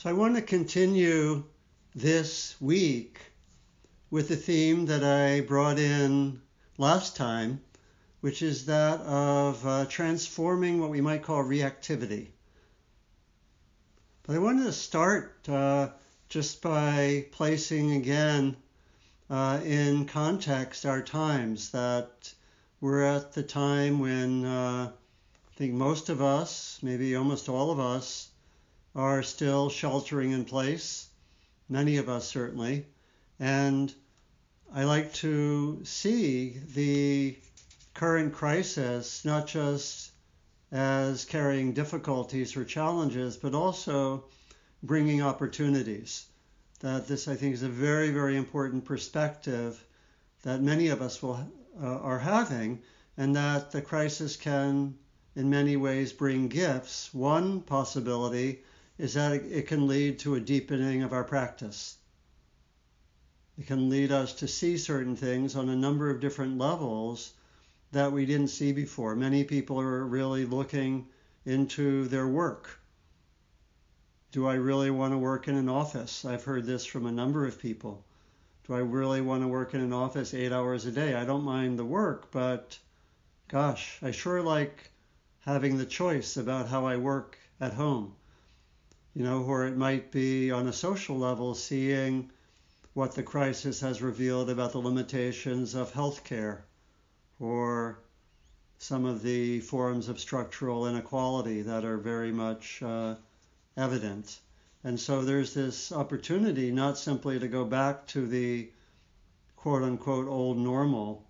So I want to continue this week with the theme that I brought in last time, which is that of uh, transforming what we might call reactivity. But I wanted to start uh, just by placing again uh, in context our times that we're at the time when uh, I think most of us, maybe almost all of us, are still sheltering in place, many of us certainly. And I like to see the current crisis not just as carrying difficulties or challenges, but also bringing opportunities. That this, I think, is a very, very important perspective that many of us will, uh, are having, and that the crisis can, in many ways, bring gifts. One possibility is that it can lead to a deepening of our practice. It can lead us to see certain things on a number of different levels that we didn't see before. Many people are really looking into their work. Do I really want to work in an office? I've heard this from a number of people. Do I really want to work in an office eight hours a day? I don't mind the work, but gosh, I sure like having the choice about how I work at home you know, or it might be on a social level, seeing what the crisis has revealed about the limitations of healthcare or some of the forms of structural inequality that are very much uh, evident. And so there's this opportunity not simply to go back to the quote unquote old normal,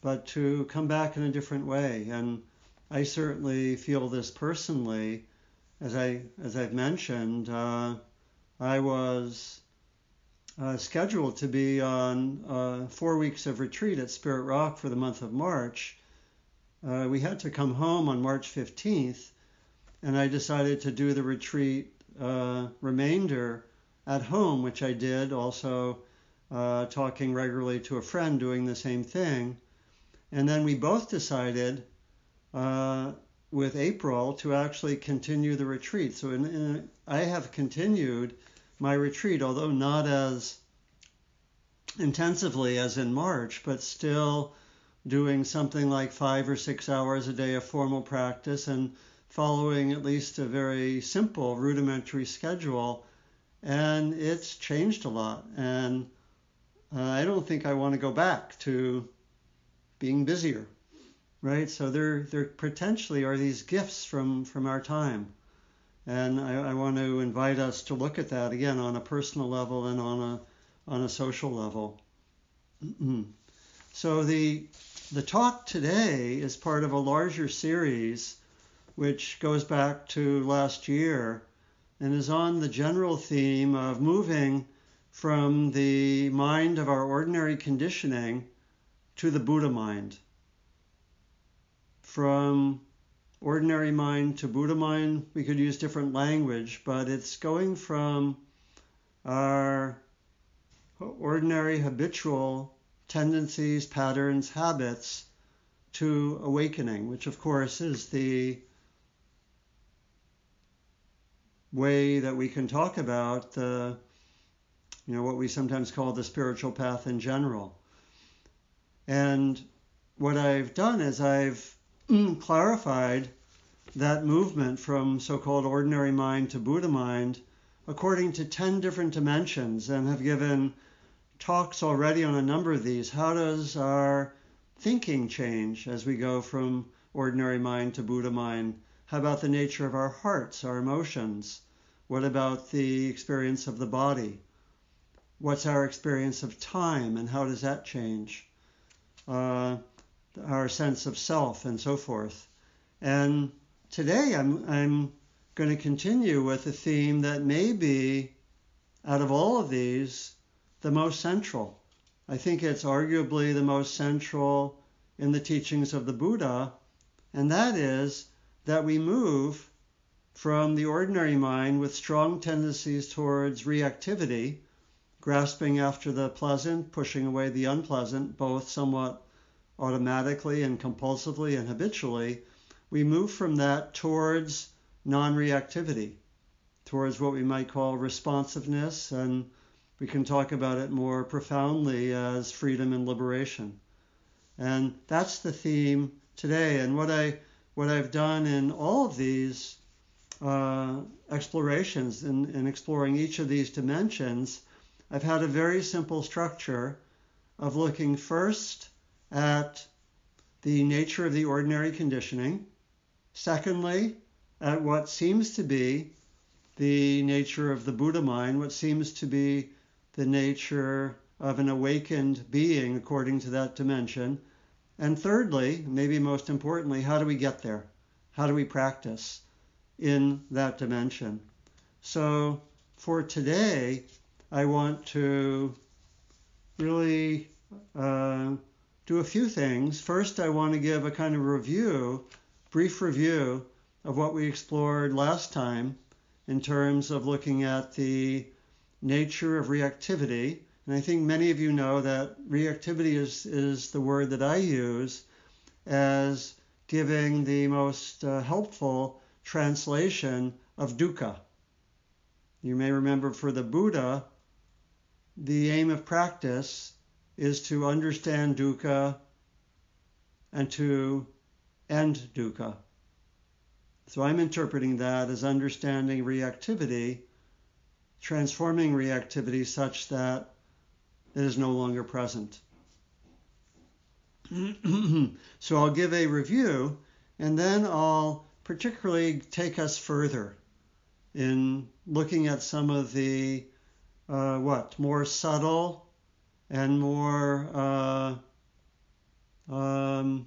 but to come back in a different way. And I certainly feel this personally as I as I've mentioned, uh, I was uh, scheduled to be on uh, four weeks of retreat at Spirit Rock for the month of March. Uh, we had to come home on March 15th, and I decided to do the retreat uh, remainder at home, which I did, also uh, talking regularly to a friend doing the same thing. And then we both decided with April to actually continue the retreat. So in, in, I have continued my retreat, although not as intensively as in March, but still doing something like five or six hours a day of formal practice and following at least a very simple rudimentary schedule. And it's changed a lot. And uh, I don't think I want to go back to being busier right? So there, there potentially are these gifts from, from our time. And I, I want to invite us to look at that again on a personal level and on a, on a social level. so the, the talk today is part of a larger series which goes back to last year and is on the general theme of moving from the mind of our ordinary conditioning to the Buddha mind from ordinary mind to Buddha mind. We could use different language, but it's going from our ordinary habitual tendencies, patterns, habits to awakening, which of course is the way that we can talk about the you know what we sometimes call the spiritual path in general. And what I've done is I've clarified that movement from so called ordinary mind to Buddha mind according to 10 different dimensions and have given talks already on a number of these. How does our thinking change as we go from ordinary mind to Buddha mind? How about the nature of our hearts, our emotions? What about the experience of the body? What's our experience of time and how does that change? Uh, our sense of self and so forth. And today I'm, I'm going to continue with a theme that may be, out of all of these, the most central. I think it's arguably the most central in the teachings of the Buddha, and that is that we move from the ordinary mind with strong tendencies towards reactivity, grasping after the pleasant, pushing away the unpleasant, both somewhat automatically and compulsively and habitually, we move from that towards non reactivity, towards what we might call responsiveness, and we can talk about it more profoundly as freedom and liberation. And that's the theme today. And what I what I've done in all of these uh, explorations in, in exploring each of these dimensions, I've had a very simple structure of looking first at the nature of the ordinary conditioning, secondly, at what seems to be the nature of the Buddha mind, what seems to be the nature of an awakened being according to that dimension, and thirdly, maybe most importantly, how do we get there? How do we practice in that dimension? So for today, I want to really uh, do a few things. First, I want to give a kind of review, brief review of what we explored last time in terms of looking at the nature of reactivity and I think many of you know that reactivity is, is the word that I use as giving the most uh, helpful translation of dukkha. You may remember for the Buddha, the aim of practice is to understand dukkha and to end dukkha. So I'm interpreting that as understanding reactivity, transforming reactivity such that it is no longer present. so I'll give a review and then I'll particularly take us further in looking at some of the uh, what more subtle and more uh, um,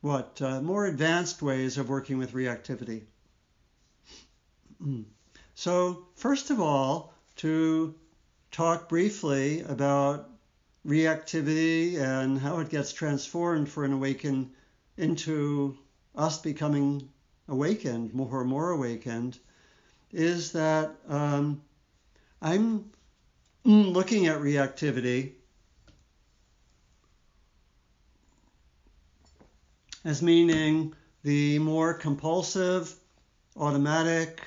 what uh, more advanced ways of working with reactivity. so first of all, to talk briefly about reactivity and how it gets transformed for an awakened into us becoming awakened, more and more awakened, is that um, I'm Mm, looking at reactivity as meaning the more compulsive, automatic,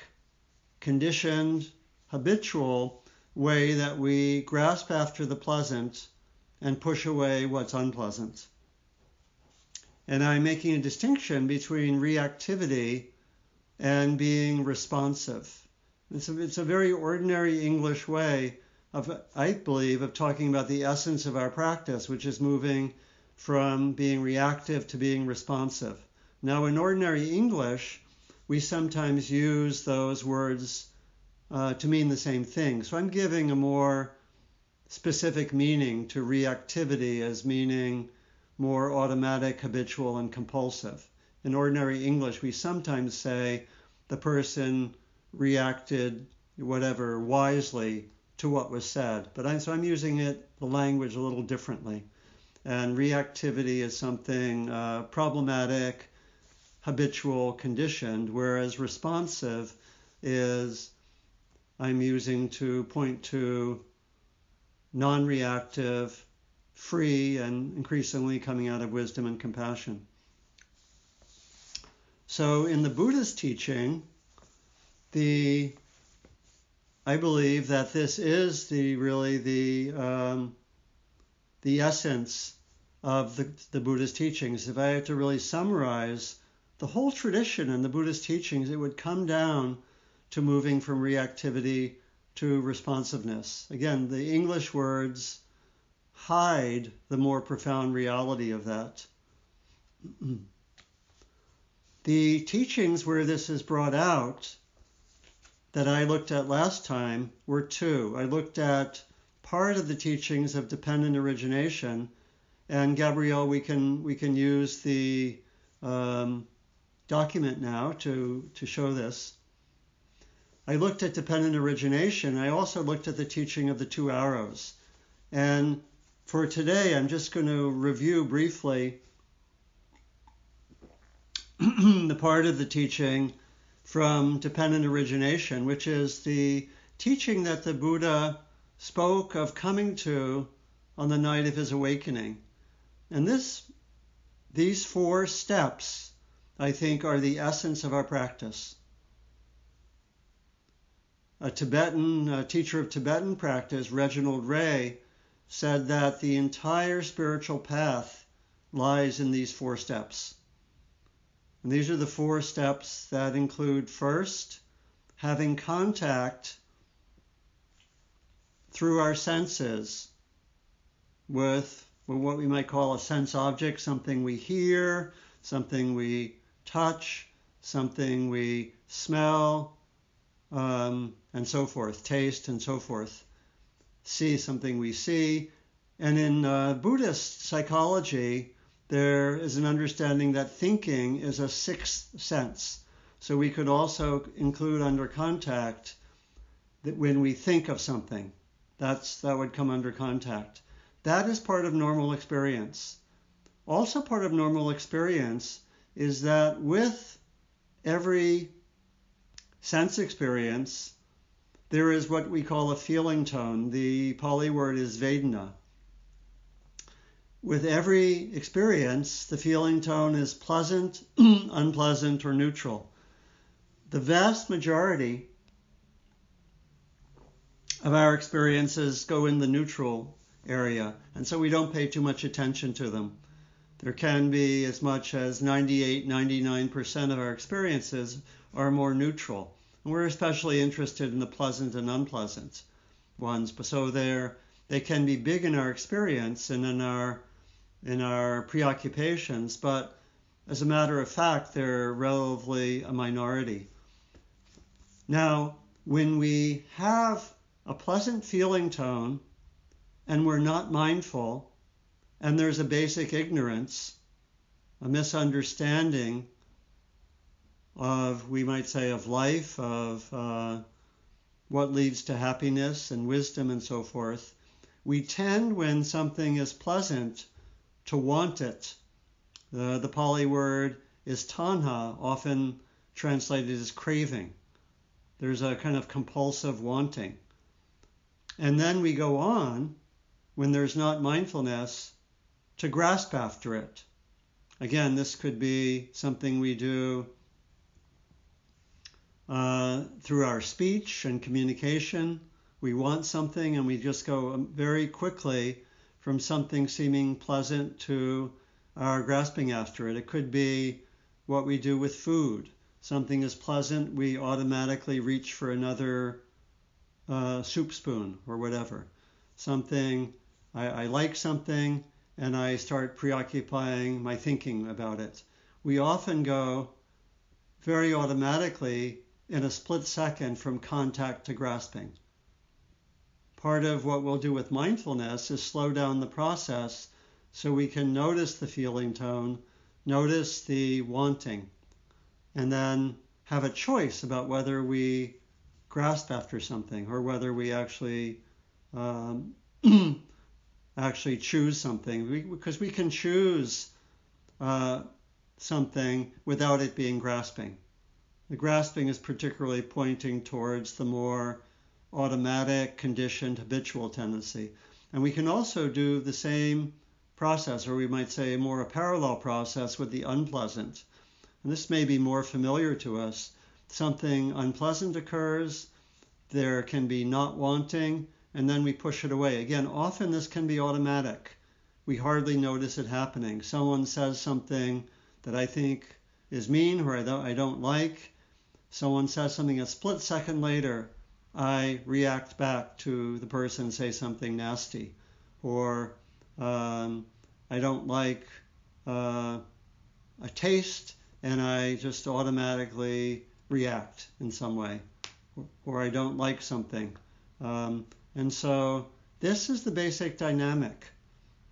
conditioned, habitual way that we grasp after the pleasant and push away what's unpleasant. And I'm making a distinction between reactivity and being responsive. It's a, it's a very ordinary English way of, I believe, of talking about the essence of our practice, which is moving from being reactive to being responsive. Now, in ordinary English, we sometimes use those words uh, to mean the same thing. So I'm giving a more specific meaning to reactivity as meaning more automatic, habitual, and compulsive. In ordinary English, we sometimes say the person reacted whatever wisely to what was said. But I'm, so I'm using it, the language, a little differently. And reactivity is something uh, problematic, habitual, conditioned, whereas responsive is I'm using to point to non reactive, free, and increasingly coming out of wisdom and compassion. So, in the Buddha's teaching, the I believe that this is the really the um, the essence of the, the Buddha's teachings. If I had to really summarize the whole tradition and the Buddhist teachings, it would come down to moving from reactivity to responsiveness. Again, the English words hide the more profound reality of that. the teachings where this is brought out that I looked at last time were two. I looked at part of the teachings of dependent origination, and Gabrielle, we can we can use the um, document now to to show this. I looked at dependent origination. I also looked at the teaching of the two arrows. And for today, I'm just going to review briefly the part of the teaching from dependent origination, which is the teaching that the Buddha spoke of coming to on the night of his awakening. And this, these four steps, I think, are the essence of our practice. a Tibetan a teacher of Tibetan practice, Reginald Ray, said that the entire spiritual path lies in these four steps. And these are the four steps that include first, having contact through our senses with what we might call a sense object, something we hear, something we touch, something we smell, um, and so forth, taste and so forth. See something we see. And in uh, Buddhist psychology, there is an understanding that thinking is a sixth sense. So we could also include under contact that when we think of something, that's that would come under contact. That is part of normal experience. Also part of normal experience is that with every sense experience, there is what we call a feeling tone. The Pali word is Vedana. With every experience, the feeling tone is pleasant, unpleasant, or neutral. The vast majority of our experiences go in the neutral area, and so we don't pay too much attention to them. There can be as much as 98, 99% of our experiences are more neutral. And we're especially interested in the pleasant and unpleasant ones. But so they're, they can be big in our experience and in our in our preoccupations, but as a matter of fact, they're relatively a minority. Now, when we have a pleasant feeling tone and we're not mindful, and there's a basic ignorance, a misunderstanding of, we might say, of life, of uh, what leads to happiness and wisdom and so forth, we tend, when something is pleasant, to want it. Uh, the Pali word is tanha, often translated as craving. There's a kind of compulsive wanting. And then we go on, when there's not mindfulness, to grasp after it. Again, this could be something we do uh, through our speech and communication. We want something and we just go um, very quickly from something seeming pleasant to our grasping after it. It could be what we do with food. Something is pleasant, we automatically reach for another uh, soup spoon or whatever. Something, I, I like something, and I start preoccupying my thinking about it. We often go very automatically in a split second from contact to grasping part of what we'll do with mindfulness is slow down the process so we can notice the feeling tone, notice the wanting, and then have a choice about whether we grasp after something or whether we actually um, actually choose something we, because we can choose uh, something without it being grasping. The grasping is particularly pointing towards the more automatic, conditioned, habitual tendency. And we can also do the same process, or we might say more a parallel process with the unpleasant. And this may be more familiar to us. Something unpleasant occurs, there can be not wanting, and then we push it away. Again, often this can be automatic. We hardly notice it happening. Someone says something that I think is mean or I don't, like. Someone says something a split second later, I react back to the person say something nasty, or um, I don't like uh, a taste and I just automatically react in some way, or, I don't like something. Um, and so this is the basic dynamic.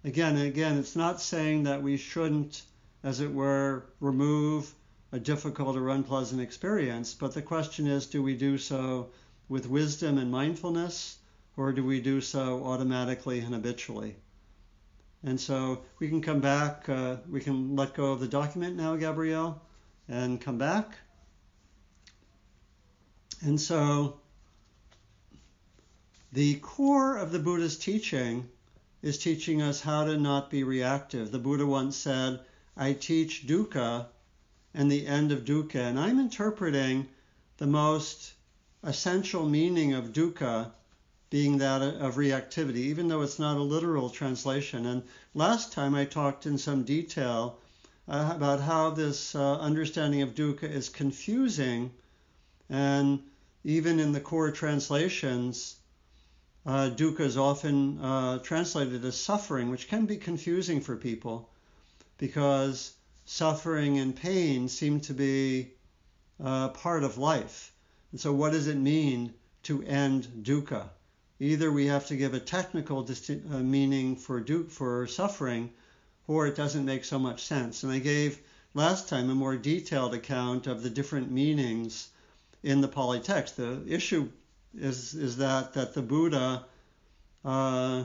Again again, it's not saying that we shouldn't, as it were, remove a difficult or unpleasant experience, but the question is do we do so with wisdom and mindfulness, or do we do so automatically and habitually? And so we can come back, uh, we can let go of the document now, Gabrielle, and come back. And so the core of the Buddha's teaching is teaching us how to not be reactive. The Buddha once said, I teach dukkha and the end of dukkha. And I'm interpreting the most essential meaning of dukkha being that of reactivity, even though it's not a literal translation. And last time I talked in some detail uh, about how this uh, understanding of dukkha is confusing, and even in the core translations, uh, dukkha is often uh, translated as suffering, which can be confusing for people because suffering and pain seem to be uh, part of life. And so, what does it mean to end dukkha? Either we have to give a technical disti- uh, meaning for du- for suffering, or it doesn't make so much sense. And I gave last time a more detailed account of the different meanings in the Pali text. The issue is is that that the Buddha uh,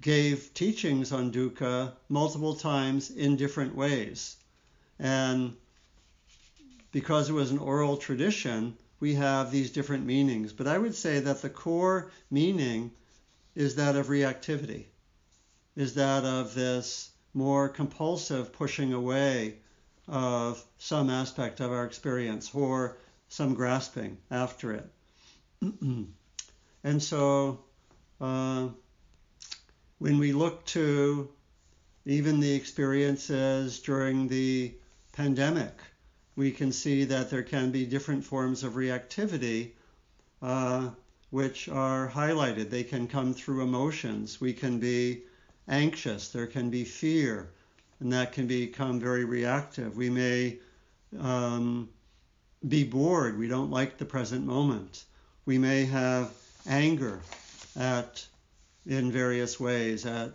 gave teachings on dukkha multiple times in different ways, and because it was an oral tradition, we have these different meanings. But I would say that the core meaning is that of reactivity, is that of this more compulsive pushing away of some aspect of our experience or some grasping after it. and so uh, when we look to even the experiences during the pandemic, we can see that there can be different forms of reactivity uh, which are highlighted. They can come through emotions. We can be anxious, there can be fear, and that can become very reactive. We may um, be bored. We don't like the present moment. We may have anger at in various ways at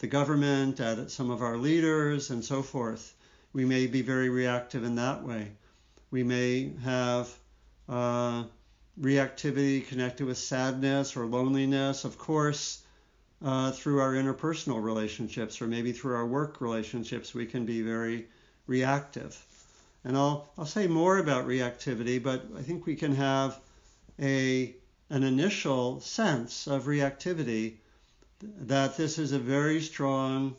the government, at some of our leaders, and so forth. We may be very reactive in that way. We may have uh, reactivity connected with sadness or loneliness, of course, uh, through our interpersonal relationships or maybe through our work relationships, we can be very reactive. And I'll, I'll say more about reactivity, but I think we can have a, an initial sense of reactivity that this is a very strong,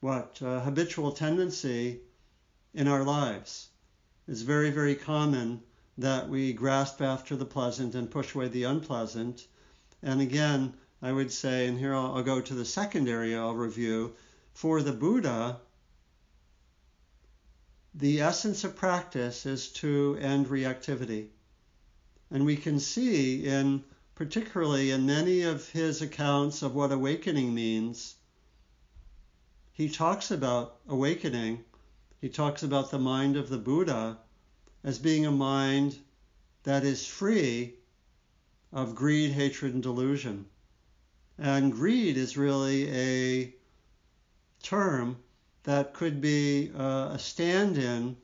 what, uh, habitual tendency in our lives. It's very, very common that we grasp after the pleasant and push away the unpleasant. And again, I would say, and here I'll, I'll go to the second area I'll review, for the Buddha, the essence of practice is to end reactivity. And we can see in particularly in many of his accounts of what awakening means, he talks about awakening. He talks about the mind of the Buddha as being a mind that is free of greed, hatred, and delusion. And greed is really a term that could be uh, a stand in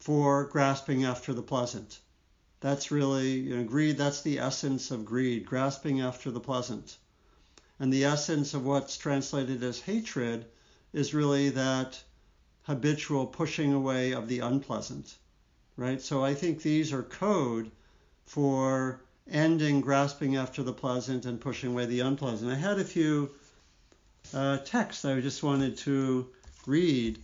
for grasping after the pleasant. That's really, you know, greed, that's the essence of greed, grasping after the pleasant. And the essence of what's translated as hatred is really that habitual pushing away of the unpleasant, right? So I think these are code for ending grasping after the pleasant and pushing away the unpleasant. I had a few uh, texts I just wanted to read.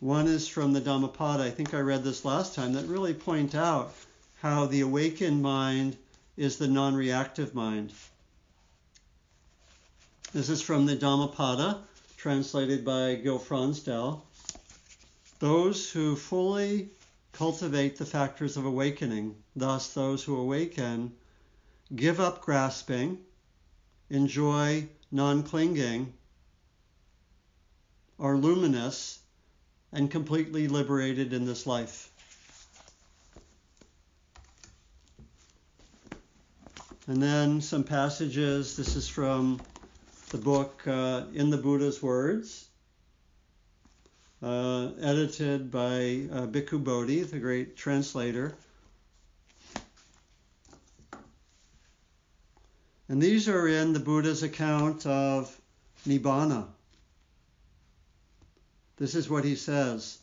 One is from the Dhammapada, I think I read this last time, that really point out how the awakened mind is the non reactive mind. This is from the Dhammapada, translated by Gil Fronsdal. Those who fully cultivate the factors of awakening, thus, those who awaken, give up grasping, enjoy non clinging, are luminous and completely liberated in this life. And then some passages. This is from the book uh, In the Buddha's Words, uh, edited by uh, Bhikkhu Bodhi, the great translator. And these are in the Buddha's account of Nibbana. This is what he says.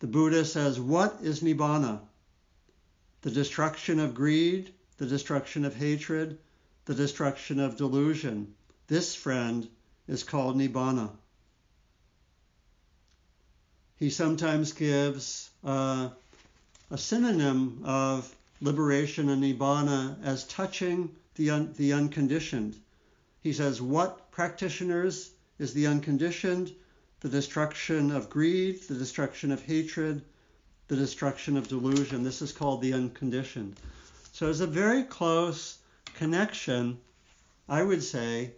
The Buddha says, What is Nibbana? The destruction of greed, the destruction of hatred, the destruction of delusion. This, friend, is called Nibbana. he sometimes gives uh, a synonym of liberation and nibbana as touching the, un- the unconditioned. He says, What practitioners is the unconditioned? The destruction of greed, the destruction of hatred, the destruction of delusion. This is called the unconditioned. So there's a very close connection, I would say,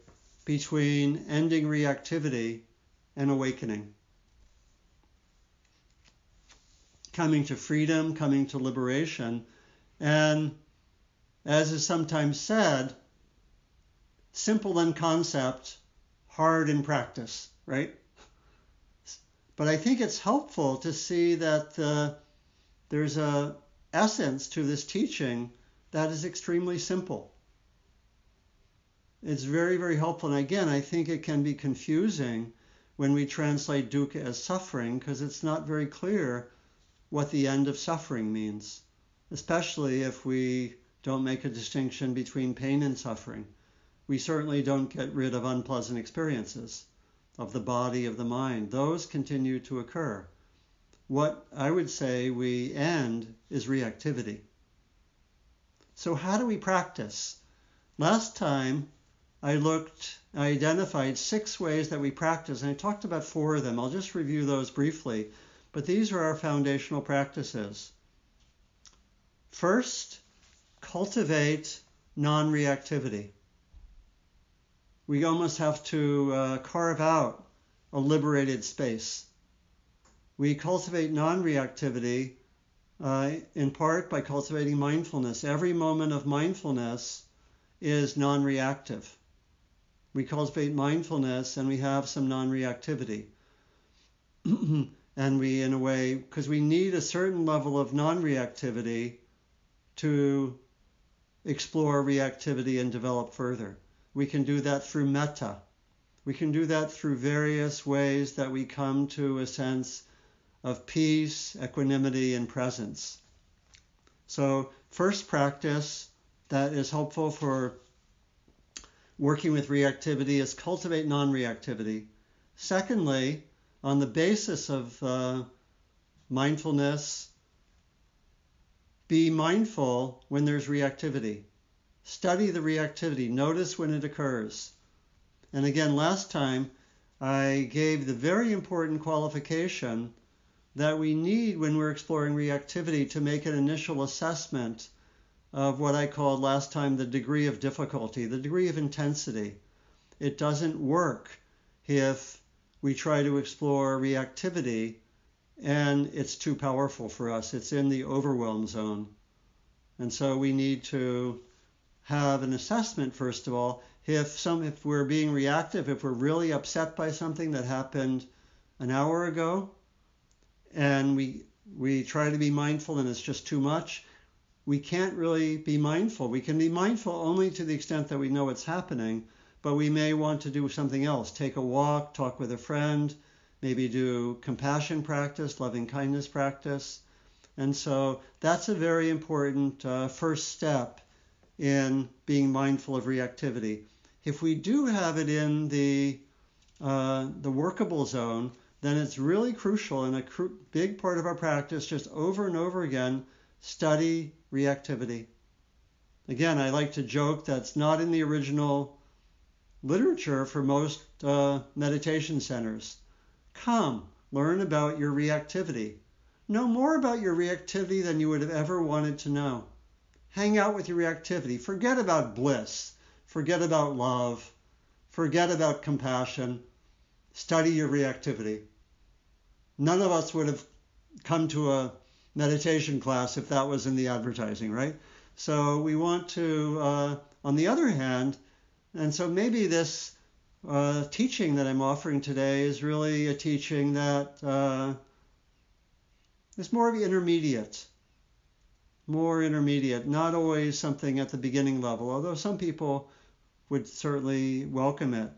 between ending reactivity and awakening. Coming to freedom, coming to liberation. And as is sometimes said, simple in concept, hard in practice, right? But I think it's helpful to see that uh, there's a essence to this teaching that is extremely simple. It's very, very helpful. And again, I think it can be confusing when we translate dukkha as suffering because it's not very clear what the end of suffering means, especially if we don't make a distinction between pain and suffering. We certainly don't get rid of unpleasant experiences of the body, of the mind. Those continue to occur. What I would say we end is reactivity. So, how do we practice? Last time I looked, I identified six ways that we practice, and I talked about four of them. I'll just review those briefly, but these are our foundational practices. First, cultivate non reactivity. We almost have to uh, carve out a liberated space. We cultivate non reactivity uh, in part by cultivating mindfulness. Every moment of mindfulness is non reactive. We cultivate mindfulness and we have some non reactivity. and we, in a way, because we need a certain level of non reactivity to explore reactivity and develop further. We can do that through metta. We can do that through various ways that we come to a sense of peace, equanimity, and presence. So, first practice that is helpful for working with reactivity is cultivate non reactivity. Secondly, on the basis of uh, mindfulness, be mindful when there's reactivity. Study the reactivity. Notice when it occurs. And again, last time I gave the very important qualification that we need when we're exploring reactivity to make an initial assessment of what I called last time the degree of difficulty, the degree of intensity. It doesn't work if we try to explore reactivity and it's too powerful for us. It's in the overwhelm zone. And so we need to have an assessment, first of all, if some if we're being reactive, if we're really upset by something that happened an hour ago, and we we try to be mindful and it's just too much, we can't really be mindful. We can be mindful only to the extent that we know what's happening, but we may want to do something else. Take a walk, talk with a friend, maybe do compassion practice, loving kindness practice. And so that's a very important uh, first step in being mindful of reactivity. If we do have it in the uh, the workable zone, then it's really crucial and a cr- big part of our practice just over and over again study reactivity. Again, I like to joke that's not in the original literature for most uh, meditation centers. Come, learn about your reactivity. Know more about your reactivity than you would have ever wanted to know. Hang out with your reactivity. Forget about bliss. Forget about love. Forget about compassion. Study your reactivity none of us would have come to a meditation class if that was in the advertising, right? So we want to, uh, on the other hand, and so maybe this uh, teaching that I'm offering today is really a teaching that uh, is more of intermediate, more intermediate, not always something at the beginning level, although some people would certainly welcome it.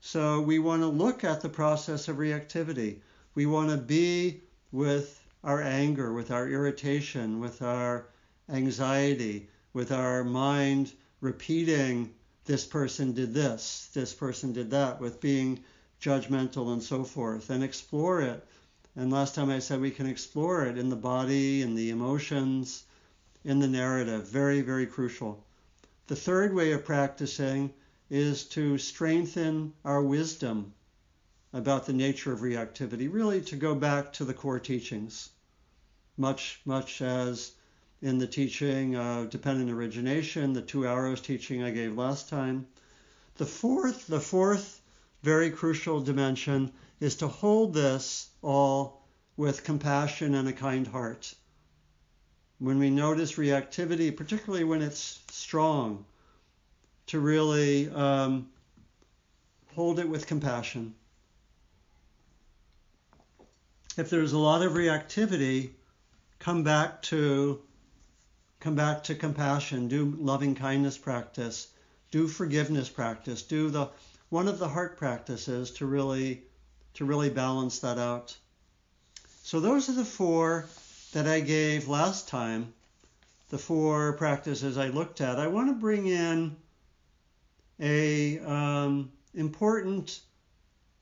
So we want to look at the process of reactivity. We want to be with our anger, with our irritation, with our anxiety, with our mind repeating, this person did this, this person did that, with being judgmental and so forth, and explore it And last time I said we can explore it in the body, in the emotions, in the narrative. Very, very crucial. The third way of practicing is to strengthen our wisdom about the nature of reactivity, really to go back to the core teachings, much, much as in the teaching of dependent origination, the two arrows teaching I gave last time. The fourth, the fourth very crucial dimension is to hold this all with compassion and a kind heart. When we notice reactivity, particularly when it's strong, to really um, hold it with compassion. If there's a lot of reactivity, come back to come back to compassion, do loving kindness practice, do forgiveness practice, do the one of the heart practices to really to really balance that out. So those are the four that I gave last time, the four practices I looked at. I want to bring in a um, important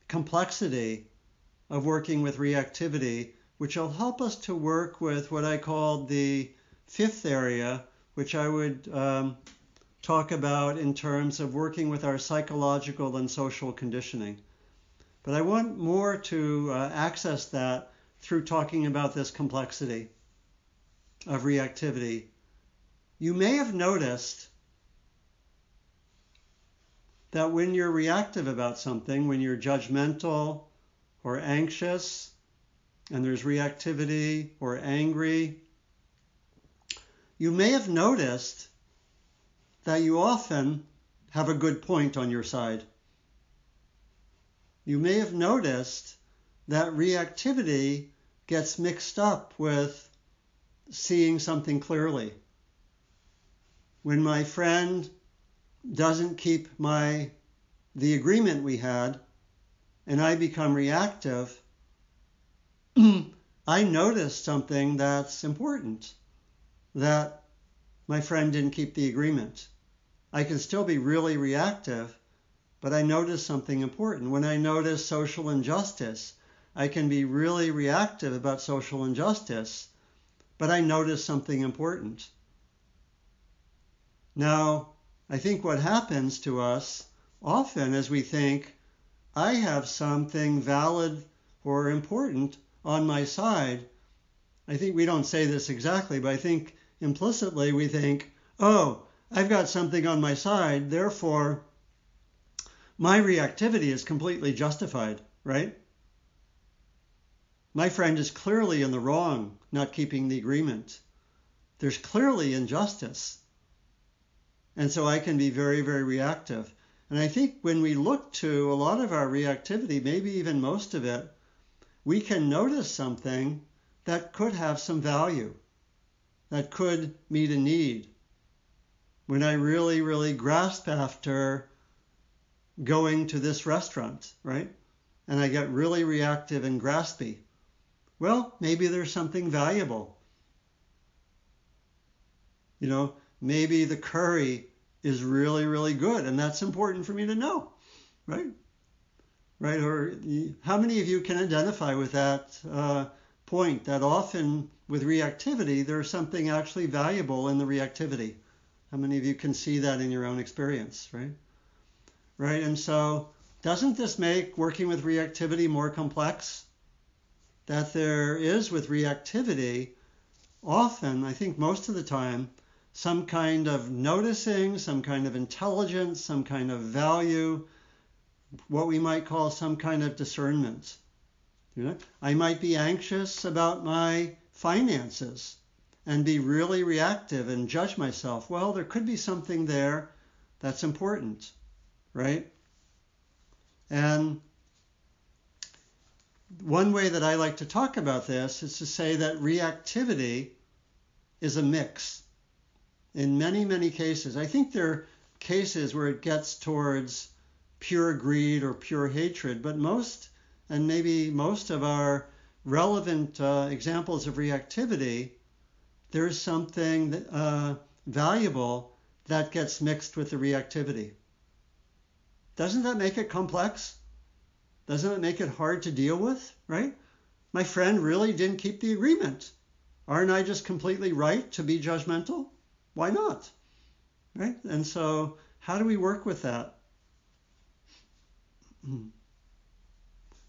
complexity of working with reactivity, which will help us to work with what I called the fifth area, which I would um, talk about in terms of working with our psychological and social conditioning. But I want more to uh, access that through talking about this complexity of reactivity. You may have noticed that when you're reactive about something, when you're judgmental or anxious, and there's reactivity or angry, you may have noticed that you often have a good point on your side. You may have noticed that reactivity gets mixed up with seeing something clearly. When my friend doesn't keep my the agreement we had and I become reactive, I noticed something that's important that my friend didn't keep the agreement. I can still be really reactive, but I notice something important. When I notice social injustice, I can be really reactive about social injustice, but I notice something important. Now, I think what happens to us often is we think, I have something valid or important on my side. I think we don't say this exactly, but I think implicitly we think, oh, I've got something on my side, therefore my reactivity is completely justified, right? My friend is clearly in the wrong not keeping the agreement. There's clearly injustice. And so I can be very, very reactive. And I think when we look to a lot of our reactivity, maybe even most of it, we can notice something that could have some value that could meet a need. When I really, really grasp after going to this restaurant, right? And I get really reactive and graspy. Well, maybe there's something valuable. You know, maybe the curry is really, really good, and that's important for me to know, right? Right? Or how many of you can identify with that uh, point that often with reactivity, there's something actually valuable in the reactivity. How many of you can see that in your own experience, right? Right, and so doesn't this make working with reactivity more complex? That there is with reactivity often, I think most of the time, some kind of noticing, some kind of intelligence, some kind of value, what we might call some kind of discernment. You know, I might be anxious about my finances and be really reactive and judge myself. Well, there could be something there that's important, right? And one way that I like to talk about this is to say that reactivity is a mix. In many, many cases, I think there are cases where it gets towards pure greed or pure hatred, but most and maybe most of our relevant uh, examples of reactivity, there's something that, uh, valuable that gets mixed with the reactivity. Doesn't that make it complex? Doesn't it make it hard to deal with, right? my friend really didn't keep the agreement. Aren't I just completely right to be judgmental? Why not? Right? And so, how do we work with that? And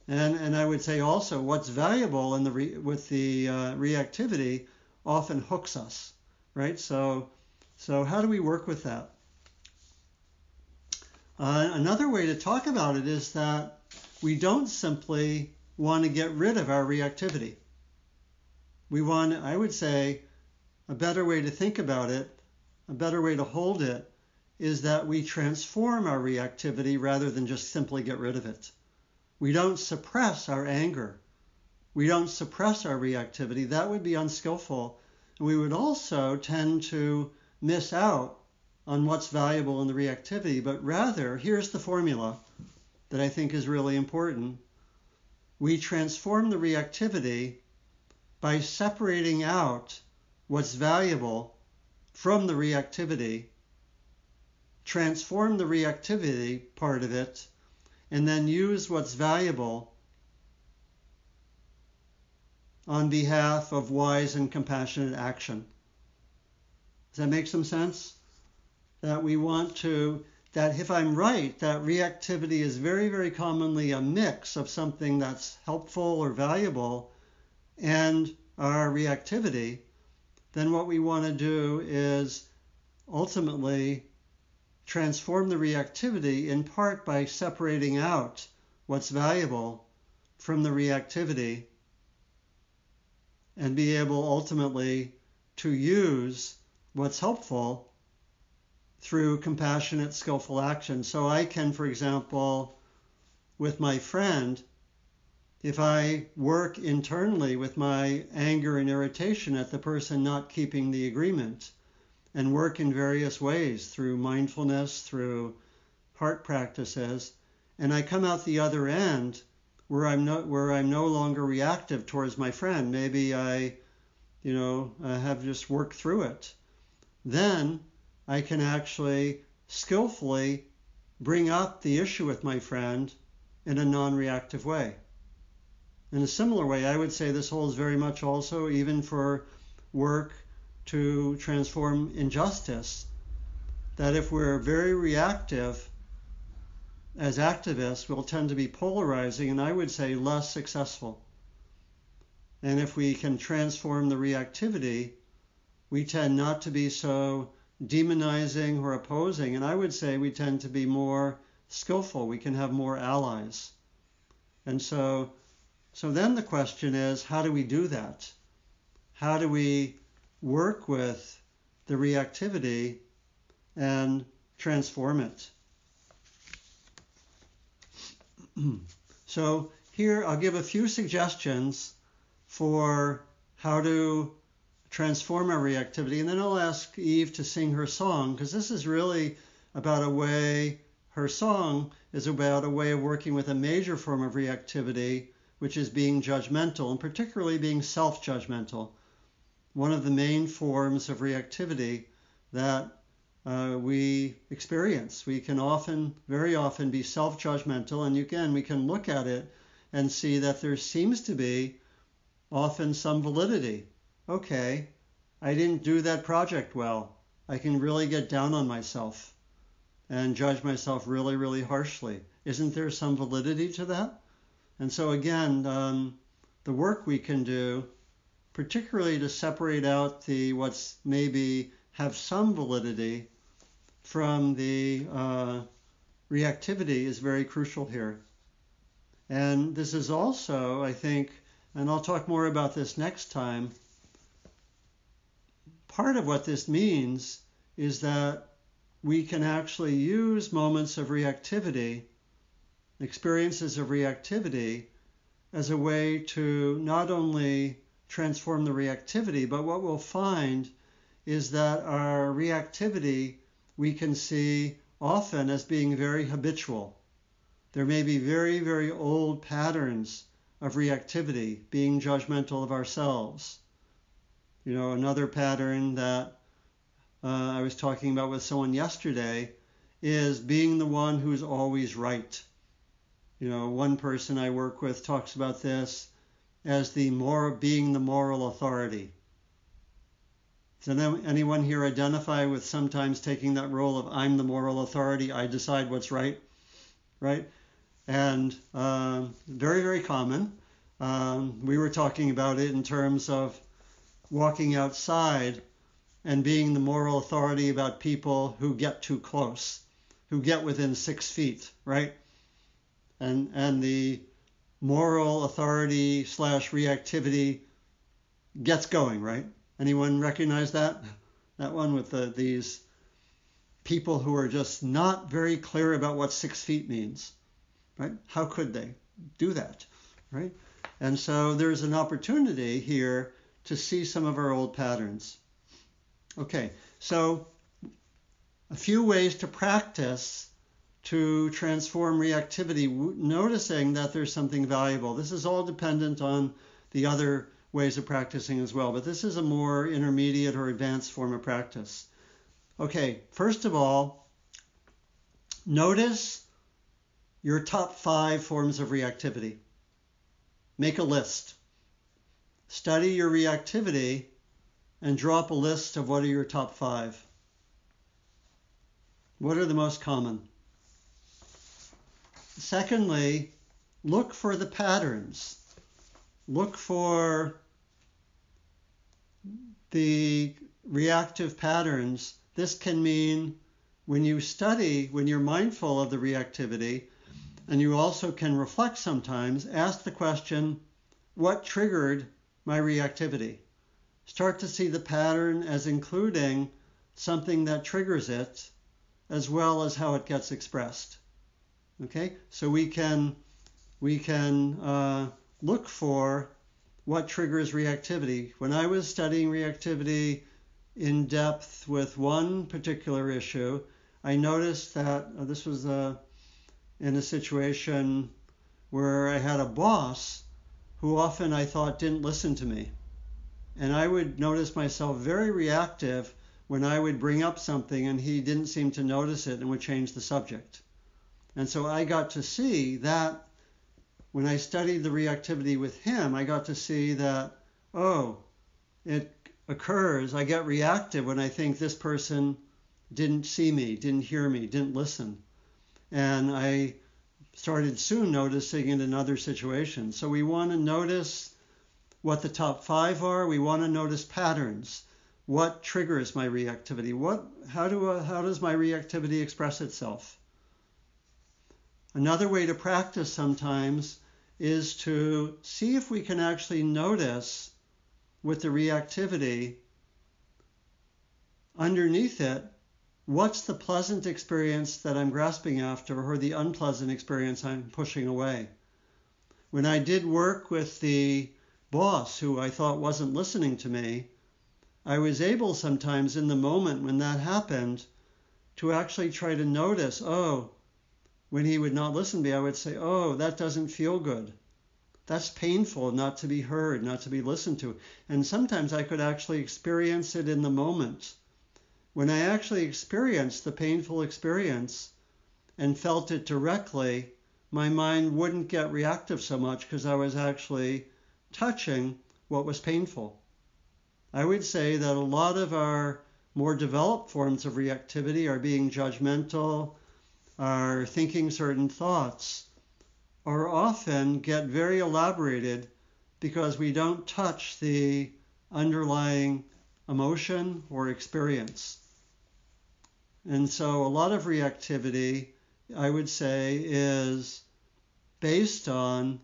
and I would say also, what's valuable in the re, with the uh, reactivity often hooks us, right? So so how do we work with that? Uh, another way to talk about it is that we don't simply want to get rid of our reactivity. We want, I would say, a better way to think about it, a better way to hold it, is that we transform our reactivity rather than just simply get rid of it. We don't suppress our anger. We don't suppress our reactivity. That would be unskillful. And we would also tend to miss out on what's valuable in the reactivity, but rather, here's the formula that I think is really important. We transform the reactivity by separating out what's valuable from the reactivity, transform the reactivity part of it, and then use what's valuable on behalf of wise and compassionate action. Does that make some sense? That we want to, that if I'm right, that reactivity is very, very commonly a mix of something that's helpful or valuable and our reactivity, then what we want to do is ultimately transform the reactivity in part by separating out what's valuable from the reactivity and be able ultimately to use what's helpful through compassionate, skillful action. So I can, for example, with my friend, if I work internally with my anger and irritation at the person not keeping the agreement, and work in various ways through mindfulness, through heart practices, and I come out the other end where I'm no where I'm no longer reactive towards my friend. Maybe I, you know, I have just worked through it then I can actually skillfully bring up the issue with my friend in a non reactive way. In a similar way, I would say this holds very much also even for work to transform injustice. That if we're very reactive as activists, we'll tend to be polarizing and I would say less successful. And if we can transform the reactivity we tend not to be so demonizing or opposing. And I would say we tend to be more skillful. We can have more allies. And so, so then the question is, how do we do that? How do we work with the reactivity and transform it? so here I'll give a few suggestions for how to transform our reactivity. And then I'll ask Eve to sing her song because this is really about a way, her song is about a way of working with a major form of reactivity, which is being judgmental and particularly being self judgmental. One of the main forms of reactivity that uh, we experience. We can often, very often, be self judgmental, and again, we can look at it and see that there seems to be often some validity okay, I didn't do that project well. I can really get down on myself and judge myself really, really harshly. Isn't there some validity to that? And so, again, um, the work we can do, particularly to separate out the what's maybe have some validity from the uh, reactivity, is very crucial here. And this is also, I think, and I'll talk more about this next time part of what this means is that we can actually use moments of reactivity, experiences of reactivity, as a way to not only transform the reactivity, but what we'll find is that our reactivity we can see often as being very habitual. There may be very, very old patterns of reactivity, being judgmental of ourselves, you know, another pattern that uh, I was talking about with someone yesterday is being the one who's always right. You know, one person I work with talks about this as the being the moral authority. Does anyone here identify with sometimes taking that role of I'm the moral authority, I decide what's right, right? And uh, very, very common. Um, we were talking about it in terms of walking outside and being the moral authority about people who get too close, who get within six feet, right? And and the moral authority slash reactivity gets going, right? Anyone recognize that? That one with the, these people who are just not very clear about what six feet means, right? How could they do that, right? And so there's an opportunity here to see some of our old patterns. Okay, so a few ways to practice to transform reactivity, noticing that there's something valuable. This is all dependent on the other ways of practicing as well, but this is a more intermediate or advanced form of practice. Okay, first of all, notice your top five forms of reactivity. Make a list. Study your reactivity and draw up a list of what are your top five. What are the most common? Secondly, look for the patterns. Look for the reactive patterns, this can mean when you study, when you're mindful of the reactivity, and you also can reflect sometimes, ask the question, what triggered my reactivity? Start to see the pattern as including something that triggers it, as well as how it gets expressed. Okay, so we can we can uh, look for what triggers reactivity. When I was studying reactivity in depth with one particular issue, I noticed that uh, this was uh, in a situation where I had a boss who often I thought didn't listen to me. And I would notice myself very reactive when I would bring up something and he didn't seem to notice it and would change the subject. And so I got to see that when I studied the reactivity with him, I got to see that, oh, it occurs. I get reactive when I think this person didn't see me, didn't hear me, didn't listen. And I started soon noticing it in other situations. So we want to notice what the top five are. We want to notice patterns. What triggers my reactivity? What, how, do, how does my reactivity express itself? Another way to practice sometimes is to see if we can actually notice with the reactivity underneath it what's the pleasant experience that I'm grasping after or the unpleasant experience I'm pushing away. When I did work with the boss who I thought wasn't listening to me, I was able sometimes in the moment when that happened to actually try to notice, oh, when he would not listen to me, I would say, Oh, that doesn't feel good. That's painful not to be heard, not to be listened to. And sometimes I could actually experience it in the moment. When I actually experienced the painful experience and felt it directly, my mind wouldn't get reactive so much because I was actually touching what was painful. I would say that a lot of our more developed forms of reactivity are being judgmental, are thinking certain thoughts or often get very elaborated because we don't touch the underlying emotion or experience. And so a lot of reactivity, I would say, is based on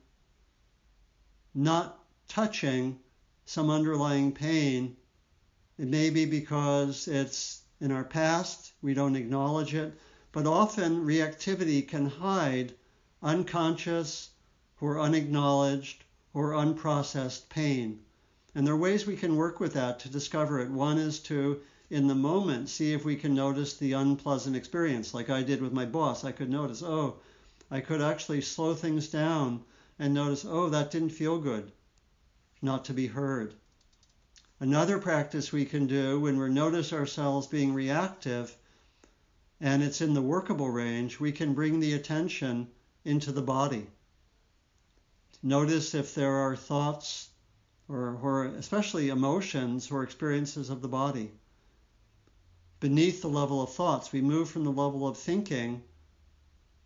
not touching some underlying pain. It may be because it's in our past, we don't acknowledge it, but often reactivity can hide unconscious or unacknowledged or unprocessed pain. And there are ways we can work with that to discover it. One is to, in the moment, see if we can notice the unpleasant experience, like I did with my boss. I could notice, oh, I could actually slow things down and notice, oh, that didn't feel good, not to be heard. Another practice we can do when we notice ourselves being reactive and it's in the workable range, we can bring the attention into the body. Notice if there are thoughts or, or especially emotions or experiences of the body. Beneath the level of thoughts, we move from the level of thinking,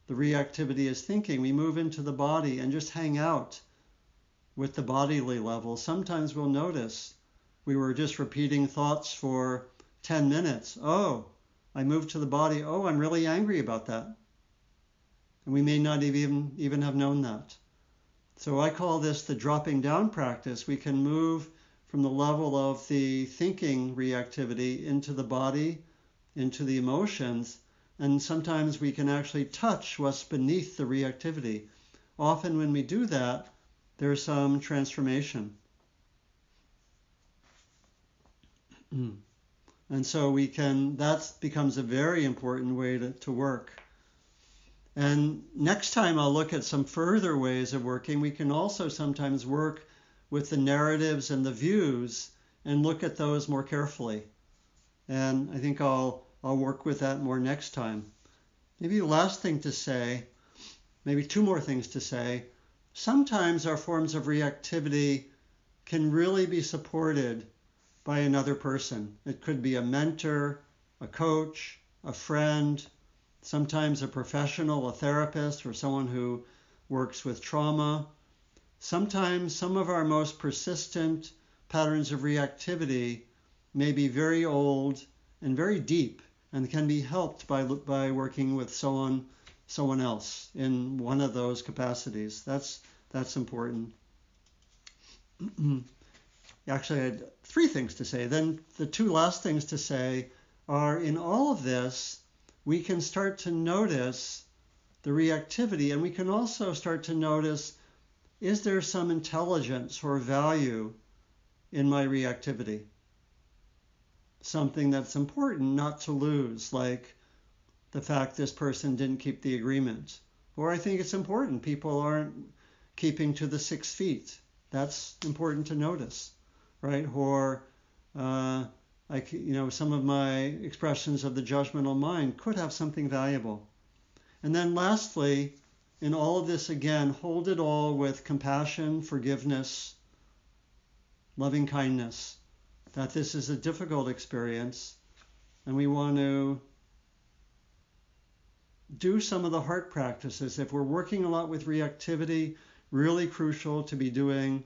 the reactivity is thinking, we move into the body and just hang out with the bodily level. Sometimes we'll notice we were just repeating thoughts for 10 minutes. Oh, I move to the body. Oh, I'm really angry about that. And we may not even, even have known that. So I call this the dropping down practice. We can move from the level of the thinking reactivity into the body, into the emotions, and sometimes we can actually touch what's beneath the reactivity. Often when we do that, there's some transformation. and so we can, that becomes a very important way to, to work. And next time I'll look at some further ways of working. We can also sometimes work with the narratives and the views and look at those more carefully. And I think I'll I'll work with that more next time. Maybe the last thing to say, maybe two more things to say. Sometimes our forms of reactivity can really be supported by another person. It could be a mentor, a coach, a friend, sometimes a professional, a therapist, or someone who works with trauma. Sometimes some of our most persistent patterns of reactivity may be very old and very deep and can be helped by, by working with someone someone else in one of those capacities. That's that's important. Actually, I had three things to say. Then the two last things to say are in all of this, we can start to notice the reactivity, and we can also start to notice is there some intelligence or value in my reactivity? Something that's important not to lose, like the fact this person didn't keep the agreement. Or I think it's important people aren't keeping to the six feet. That's important to notice, right? Or uh, like you know some of my expressions of the judgmental mind could have something valuable and then lastly in all of this again hold it all with compassion forgiveness loving kindness that this is a difficult experience and we want to do some of the heart practices if we're working a lot with reactivity really crucial to be doing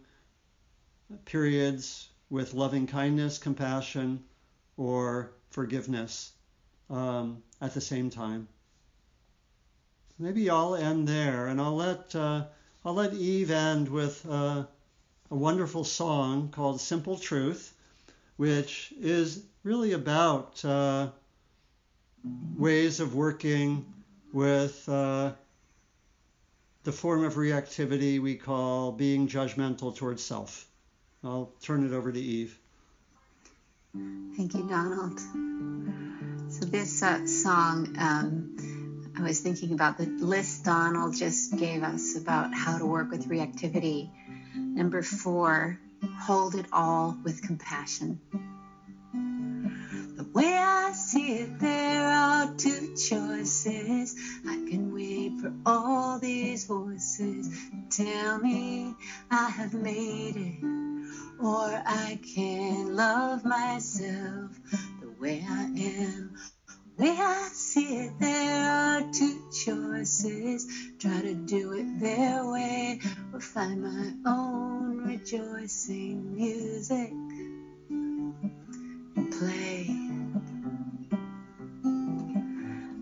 periods with loving kindness compassion or forgiveness um, at the same time. Maybe I'll end there, and I'll let uh, I'll let Eve end with uh, a wonderful song called "Simple Truth," which is really about uh, ways of working with uh, the form of reactivity we call being judgmental towards self. I'll turn it over to Eve. Thank you, Donald. So, this uh, song, um, I was thinking about the list Donald just gave us about how to work with reactivity. Number four, hold it all with compassion. The way I see it, there are two choices. I can wait for all these voices to tell me I have made it or I can love myself the way I am. The way I see it, there are two choices. Try to do it their way, or find my own rejoicing music and play.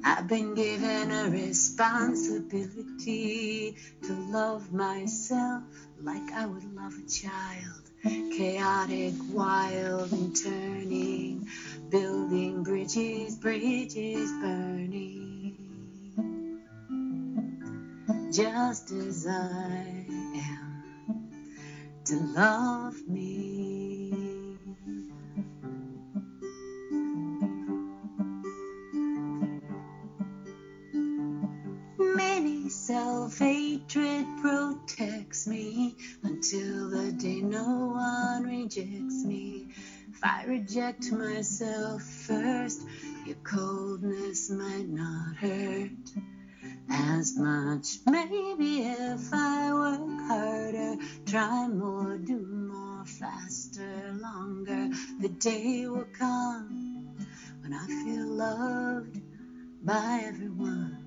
I've been given a responsibility to love myself like I would love a child wild, and turning, building bridges, bridges burning. Just as I am, to love reject myself first, your coldness might not hurt. as much. Maybe if I work harder, try more, do more, faster, longer, the day will come when I feel loved by everyone.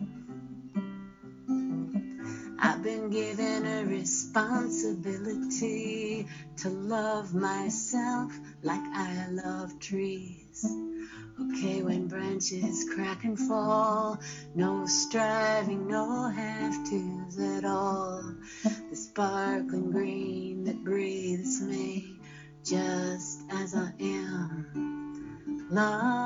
I've been given a responsibility to love myself crack and fall, no striving, no have tos at all. The sparkling green that breathes me just as I am. Loves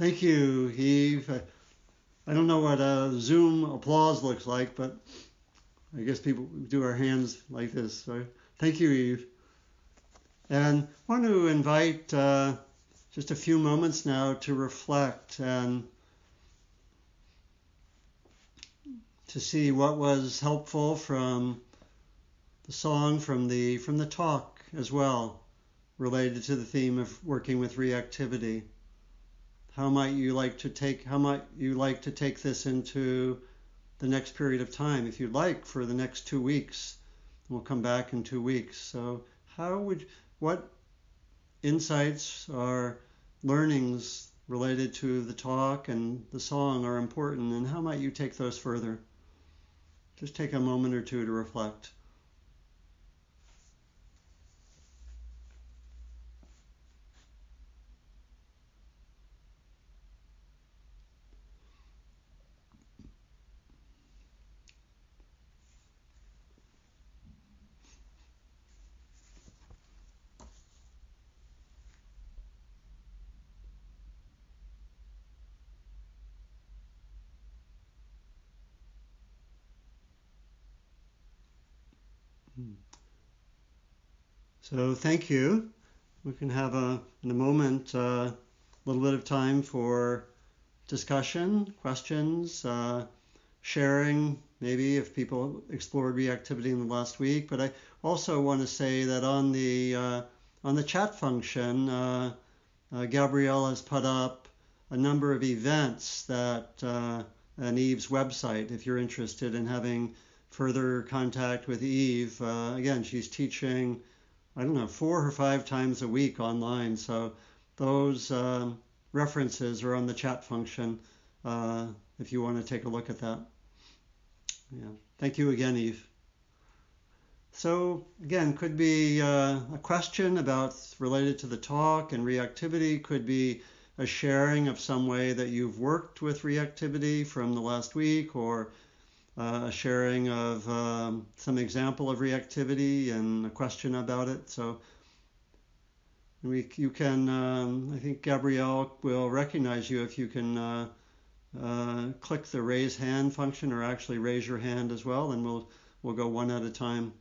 Thank you, Eve. I, don't know what a Zoom applause looks like, but I guess people do our hands like this. So thank you, Eve. And I want to invite uh, just a few moments now to reflect and to see what was helpful from the song, from the from the talk as well, related to the theme of working with reactivity. How might you like to take how might you like to take this into the next period of time if you'd like for the next two weeks? We'll come back in two weeks. So how would what insights or learnings related to the talk and the song are important and how might you take those further? Just take a moment or two to reflect. So thank you. We can have a in a moment a uh, little bit of time for discussion, questions, uh, sharing. Maybe if people explored reactivity in the last week. But I also want to say that on the uh, on the chat function, uh, uh, Gabrielle has put up a number of events that uh, an Eve's website if you're interested in having further contact with Eve. Uh, again, she's teaching, I don't know, four or five times a week online. So those uh, references are on the chat function uh, if you want to take a look at that. Yeah. Thank you again, Eve. So again, could be uh, a question about related to the talk and reactivity, could be a sharing of some way that you've worked with reactivity from the last week or a sharing of um, some example of reactivity and a question about it. So we, you can, um, I think Gabrielle will recognize you if you can uh, uh, click the raise hand function or actually raise your hand as well, and we'll, we'll go one at a time.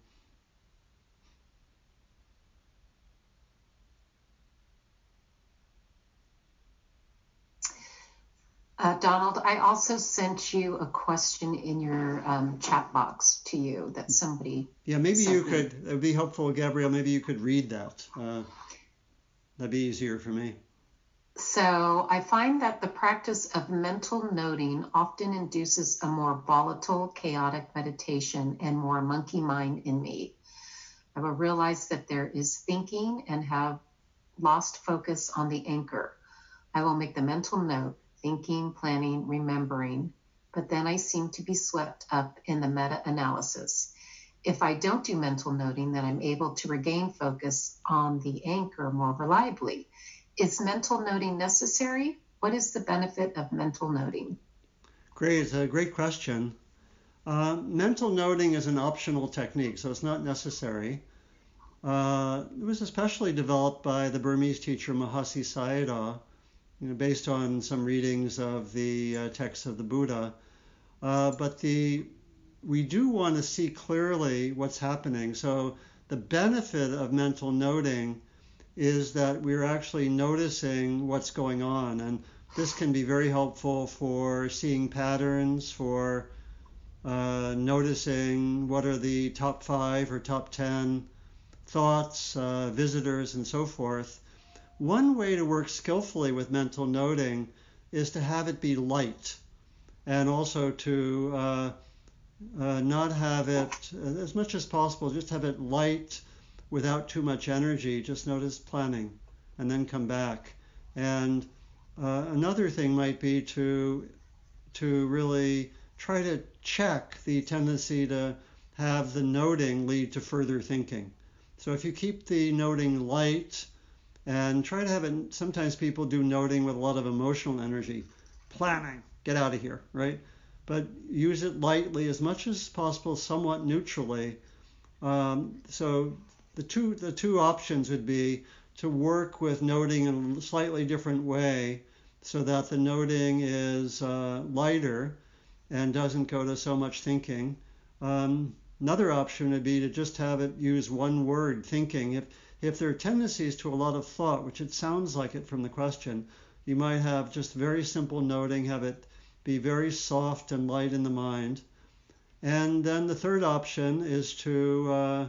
Uh, Donald, I also sent you a question in your um, chat box to you that somebody. Yeah, maybe you me. could. It would be helpful, Gabrielle. Maybe you could read that. Uh, that'd be easier for me. So I find that the practice of mental noting often induces a more volatile, chaotic meditation and more monkey mind in me. I will realize that there is thinking and have lost focus on the anchor. I will make the mental note thinking, planning, remembering, but then I seem to be swept up in the meta analysis. If I don't do mental noting, then I'm able to regain focus on the anchor more reliably. Is mental noting necessary? What is the benefit of mental noting? Great, a great question. Uh, mental noting is an optional technique, so it's not necessary. Uh, it was especially developed by the Burmese teacher Mahasi Sayadaw, you know, based on some readings of the uh, texts of the Buddha. Uh, but the we do want to see clearly what's happening. So the benefit of mental noting is that we're actually noticing what's going on, and this can be very helpful for seeing patterns, for uh, noticing what are the top five or top ten thoughts, uh, visitors, and so forth. One way to work skillfully with mental noting is to have it be light and also to uh, uh, not have it, as much as possible, just have it light without too much energy. Just notice planning and then come back. And uh, another thing might be to to really try to check the tendency to have the noting lead to further thinking. So if you keep the noting light and try to have it. Sometimes people do noting with a lot of emotional energy, planning, get out of here, right? But use it lightly as much as possible, somewhat neutrally. Um, so the two the two options would be to work with noting in a slightly different way, so that the noting is uh, lighter and doesn't go to so much thinking. Um, another option would be to just have it use one word, thinking. If if there are tendencies to a lot of thought, which it sounds like it from the question, you might have just very simple noting, have it be very soft and light in the mind. And then the third option is to uh,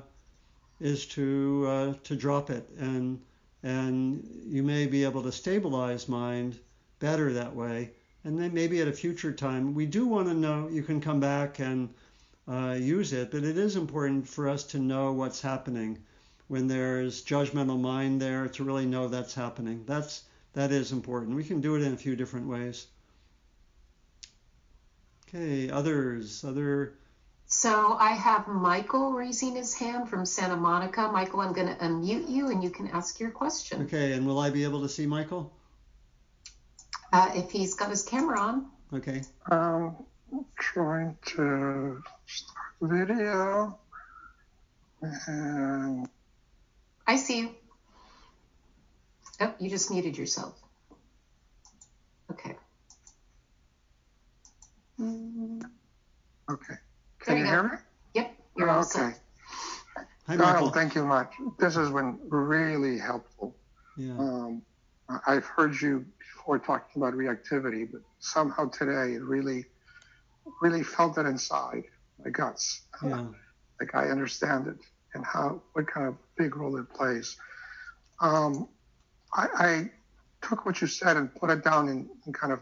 is to uh, to drop it, and and you may be able to stabilize mind better that way. And then maybe at a future time, we do want to know. You can come back and uh, use it, but it is important for us to know what's happening when there's judgmental mind there to really know that's happening. That's that is important. We can do it in a few different ways. Okay, others, other. So I have Michael raising his hand from Santa Monica. Michael, I'm going to unmute you and you can ask your question. Okay, and will I be able to see Michael? Uh, if he's got his camera on. Okay. Um, trying to start video and I see you. Oh, you just muted yourself. Okay. Okay. Can you, you hear me? Yep, you're oh, okay. Hi, Donald, thank you much. This has been really helpful. Yeah. Um, I've heard you before talking about reactivity, but somehow today it really, really felt it inside my guts. Yeah. like I understand it and how what kind of big role it plays. Um, I, I, took what you said and put it down in, in kind of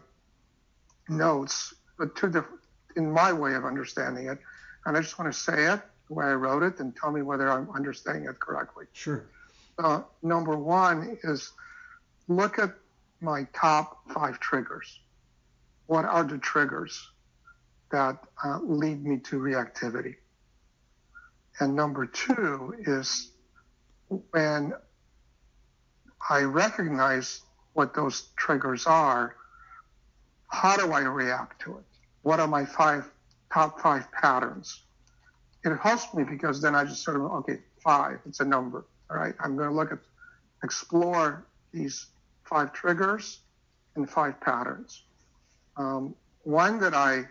notes, but two different in my way of understanding it. and I just want to say it the way I wrote it and tell me whether I'm understanding it correctly. Sure. Uh, number one is look at my top five triggers. What are the triggers that uh, lead me to reactivity? And number two is when I recognize what those triggers are, how do I react to it? What are my five top five patterns? It helps me because then I just sort of okay, five, it's a number. All right, I'm going to look at explore these five triggers and five patterns. Um, one that I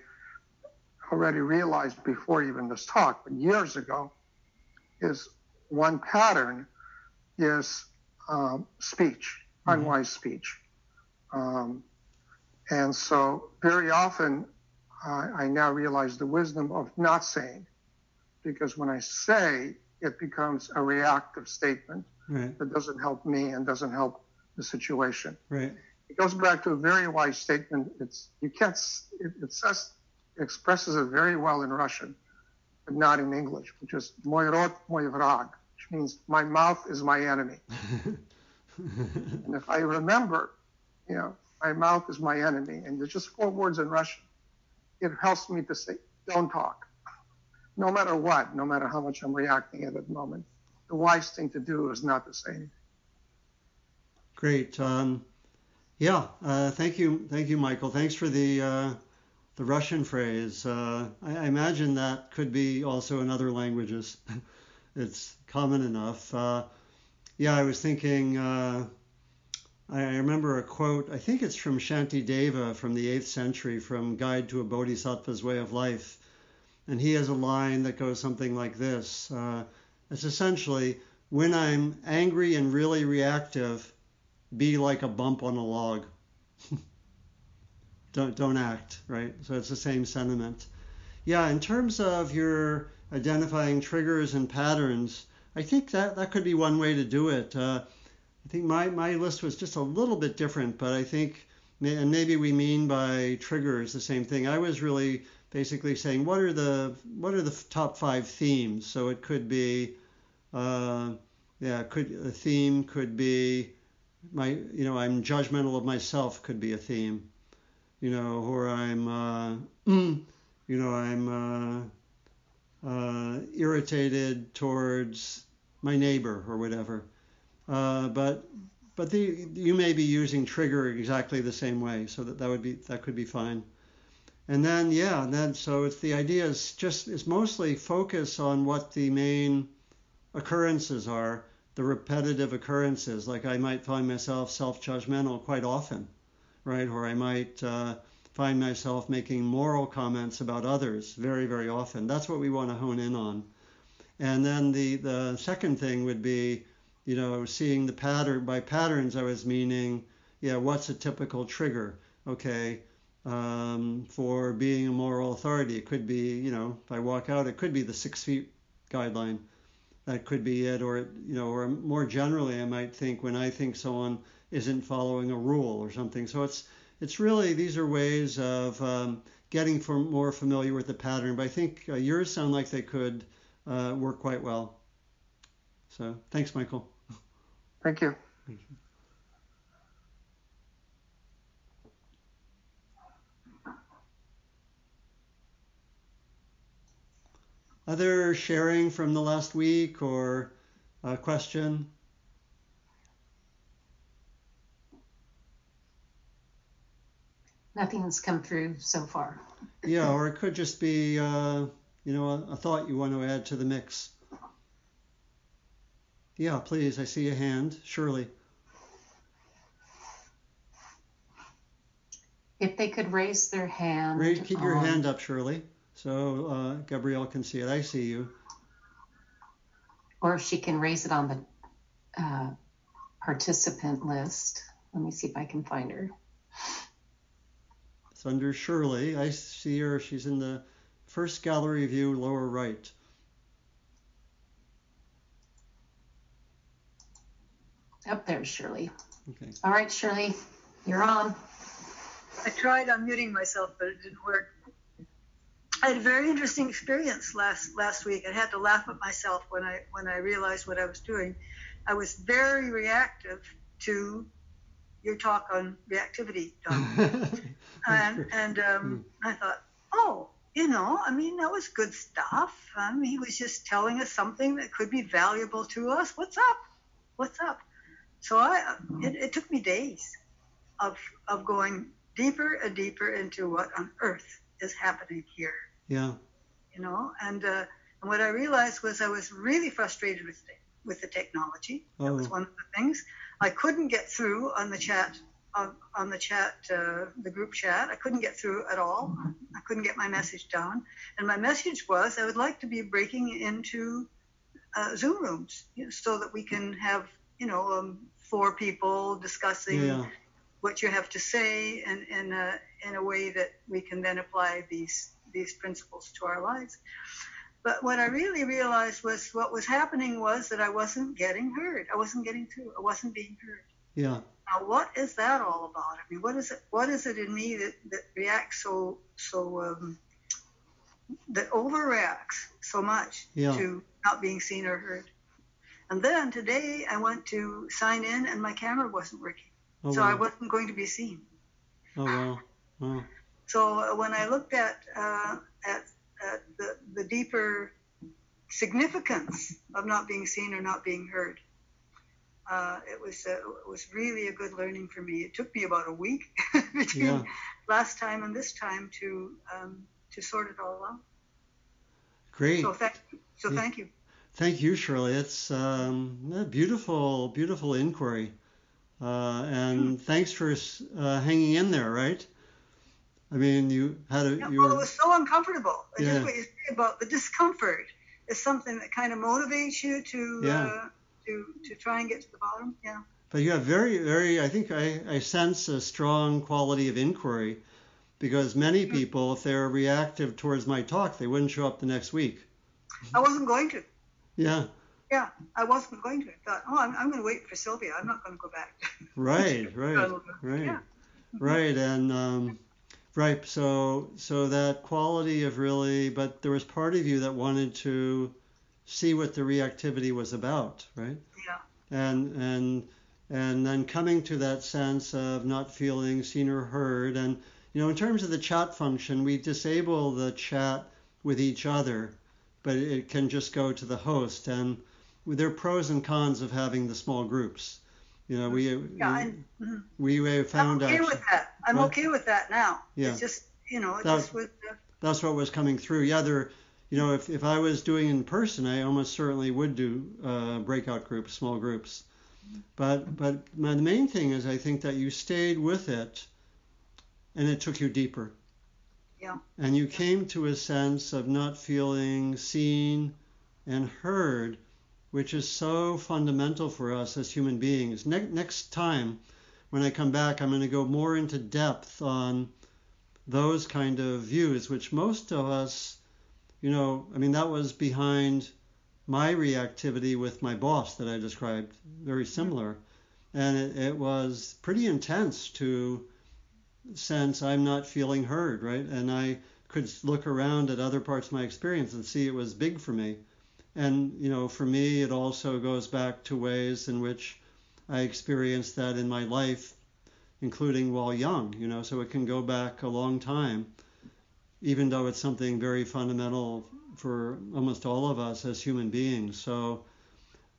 already realized before even this talk, but years ago, is one pattern is um, speech, mm-hmm. unwise speech. Um, and so very often uh, I now realize the wisdom of not saying, because when I say, it becomes a reactive statement right. that doesn't help me and doesn't help the situation. Right. It goes back to a very wise statement. It's you can't. It, it says expresses it very well in Russian, but not in English, which is "Moi rot, moi vrag," which means "My mouth is my enemy." and if I remember, you know, "My mouth is my enemy," and there's just four words in Russian, it helps me to say, "Don't talk," no matter what, no matter how much I'm reacting at that moment. The wise thing to do is not to say anything. Great. Um, yeah. Uh, thank you. Thank you, Michael. Thanks for the. Uh the Russian phrase. Uh, I, I, imagine that could be also in other languages. it's common enough. Uh, yeah, I was thinking. Uh, I remember a quote. I think it's from Shantideva from the eighth century, from Guide to a Bodhisattva's Way of Life, and he has a line that goes something like this. Uh, it's essentially when I'm angry and really reactive be like a bump on a log. don't don't act, right? So it's the same sentiment. Yeah, in terms of your identifying triggers and patterns, I think that that could be one way to do it. Uh, I think my, my list was just a little bit different, but I think, and maybe we mean by triggers the same thing. I was really basically saying what are the what are the top five themes. So it could be, uh, yeah, could a theme could be my you know I'm judgmental of myself could be a theme, you know, or I'm uh, you know I'm uh, uh, irritated towards my neighbor or whatever. Uh, but but the, you may be using trigger exactly the same way, so that that would be that could be fine. And then yeah, and then so it's the idea is just is mostly focus on what the main occurrences are the repetitive occurrences. Like I might find myself self judgmental quite often, right? Or I might uh, find myself making moral comments about others very, very often. That's what we want to hone in on. And then the, the second thing would be, you know, seeing the pattern. By patterns, I was meaning, yeah, what's a typical trigger? Okay, um, for being a moral authority. It could be, you know, if I walk out, it could be the six feet guideline that could be it or you know or more generally i might think when i think someone isn't following a rule or something. So it's it's really these are ways of um, getting for, more familiar with the pattern. But i think uh, yours sound like they could uh, work quite well. So thanks michael. Thank you, thank you. Other sharing from the last week or a question? Nothing's come through so far. yeah, or it could just be, uh, you know, a, a thought you want to add to the mix. Yeah, please. I see a hand. Shirley. If they could raise their hand. Raise, keep your hand up, Shirley. So uh, Gabrielle can see it. I see you. Or if she can raise it on the uh, participant list. Let me see if I can find her. It's under Shirley. I see her. She's in the first gallery view, lower right. Up there, Shirley. Okay. All right, Shirley, you're on. I tried unmuting myself, but it didn't work. I had a very interesting experience last last week. I had to laugh at myself when I when I realized what I was doing. I was very reactive to your talk on reactivity, and and um, I thought, oh, you know, I mean, that was good stuff. Um, he was just telling us something that could be valuable to us. What's up? What's up? So I, it, it took me days of of going deeper and deeper into what on earth is happening here. Yeah. You know, and uh, and what I realized was I was really frustrated with the, with the technology. That was Oh. one of the things I couldn't get through on the chat on, on the chat uh, the group chat. I couldn't get through at all. I couldn't get my message down. And my message was I would like to be breaking into uh, Zoom rooms you know, so that we can have you know um, four people discussing Yeah. what you have to say and in a, in a way that we can then apply these these principles to our lives. But what I really realized was what was happening was that I wasn't getting heard. I wasn't getting through. I wasn't being heard. Yeah. Now, what is that all about? I mean, what is it? What is it in me that, that reacts so so um, that overreacts so much Yeah. to not being seen or heard? And then today I went to sign in and my camera wasn't working, Oh, so I wasn't going to be seen. Oh, wow. Wow. So when I looked at uh, at, at the, the deeper significance of not being seen or not being heard, uh, it was uh, it was really a good learning for me. It took me about a week between Yeah. last time and this time to um, to sort it all out. Great. So thank so Yeah. thank you. Thank you, Shirley. It's um, a beautiful, beautiful inquiry. Uh, and thanks for uh, hanging in there, right? I mean, you had a, Yeah, you well, it was so uncomfortable. Yeah. Just what you say about the discomfort is something that kind of motivates you to Yeah. uh, to to try and get to the bottom. Yeah. but you have very, very, I think I, I sense a strong quality of inquiry because many Hmm. people, if they're reactive towards my talk, they wouldn't show up the next week. I wasn't going to. Yeah, Yeah, I wasn't going to. I thought, oh, I'm, I'm going to wait for Sylvia. I'm not going to go back. right, right, right. Yeah. right and um, right so so that quality of really but there was part of you that wanted to see what the reactivity was about right Yeah. and and and then coming to that sense of not feeling seen or heard and you know in terms of the chat function we disable the chat with each other but it can just go to the host and there are pros and cons of having the small groups you know we Yeah, and, mhm. we we I'm found okay actually with that. I'm What? okay with that now. Yeah. It's just, you know, That- just was. Uh, that's what was coming through. Yeah, there, you know, if, if I was doing in person, I almost certainly would do uh, breakout groups, small groups. But but my, the main thing is I think that you stayed with it, and it took you deeper. Yeah. And you came to a sense of not feeling seen and heard, which is so fundamental for us as human beings. Ne- next time, when I come back, I'm going to go more into depth on those kind of views, which most of us, you know, I mean, that was behind my reactivity with my boss that I described, very mm-hmm. similar. And it, it was pretty intense to sense I'm not feeling heard, right? And I could look around at other parts of my experience and see it was big for me. And, you know, for me, it also goes back to ways in which I experienced that in my life including while young, you know, so it can go back a long time, even though it's something very fundamental for almost all of us as human beings. So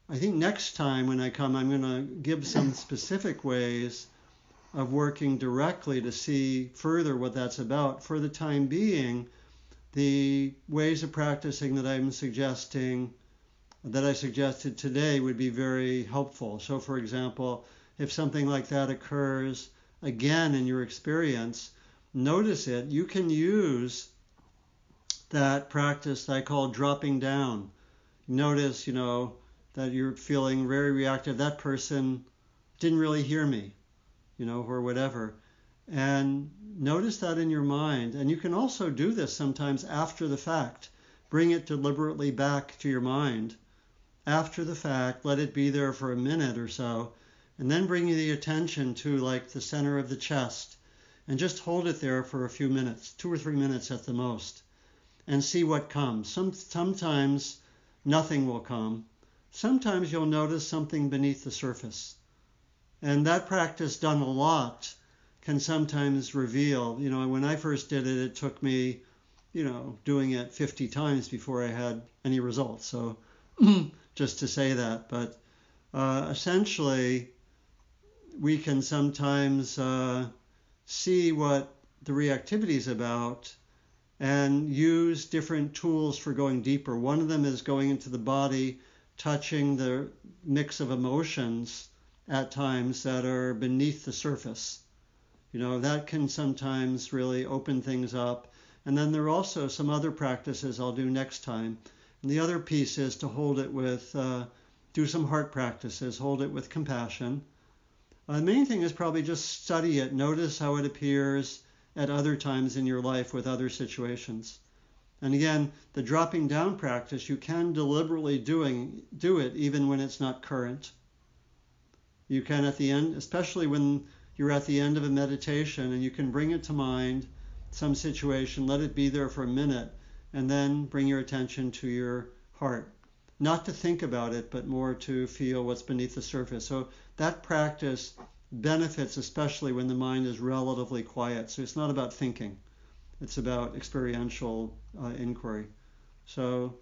I think next time when I come, I'm going to give some specific ways of working directly to see further what that's about. For the time being, the ways of practicing that I'm suggesting, that I suggested today, would be very helpful. So, for example, if something like that occurs again in your experience, notice it. You can use that practice that I call dropping down. Notice, you know, that you're feeling very reactive. That person didn't really hear me, you know, or whatever. And notice that in your mind. And you can also do this sometimes after the fact. Bring it deliberately back to your mind after the fact. Let it be there for a minute or so and then bring the attention to like the center of the chest and just hold it there for a few minutes, two or three minutes at the most. and see what comes. Some, sometimes nothing will come. Sometimes you'll notice something beneath the surface. And that practice done a lot can sometimes reveal, you know, when I first did it, it took me, you know, doing it 50 times before I had any results. So just to say that, but uh, essentially, we can sometimes uh, see what the reactivity is about and use different tools for going deeper. One of them is going into the body, touching the mix of emotions at times that are beneath the surface. You know, that can sometimes really open things up. And then there are also some other practices I'll do next time. And the other piece is to hold it with, uh, do some heart practices, hold it with compassion. Uh, the main thing is probably just study it, notice how it appears, at other times in your life with other situations. And again, the dropping down practice, you can deliberately doing do it even when it's not current. You can at the end, especially when you're at the end of a meditation and you can bring it to mind some situation, let it be there for a minute, and then bring your attention to your heart. Not to think about it, but more to feel what's beneath the surface. So that practice benefits, especially when the mind is relatively quiet. So it's not about thinking, it's about experiential uh, inquiry. So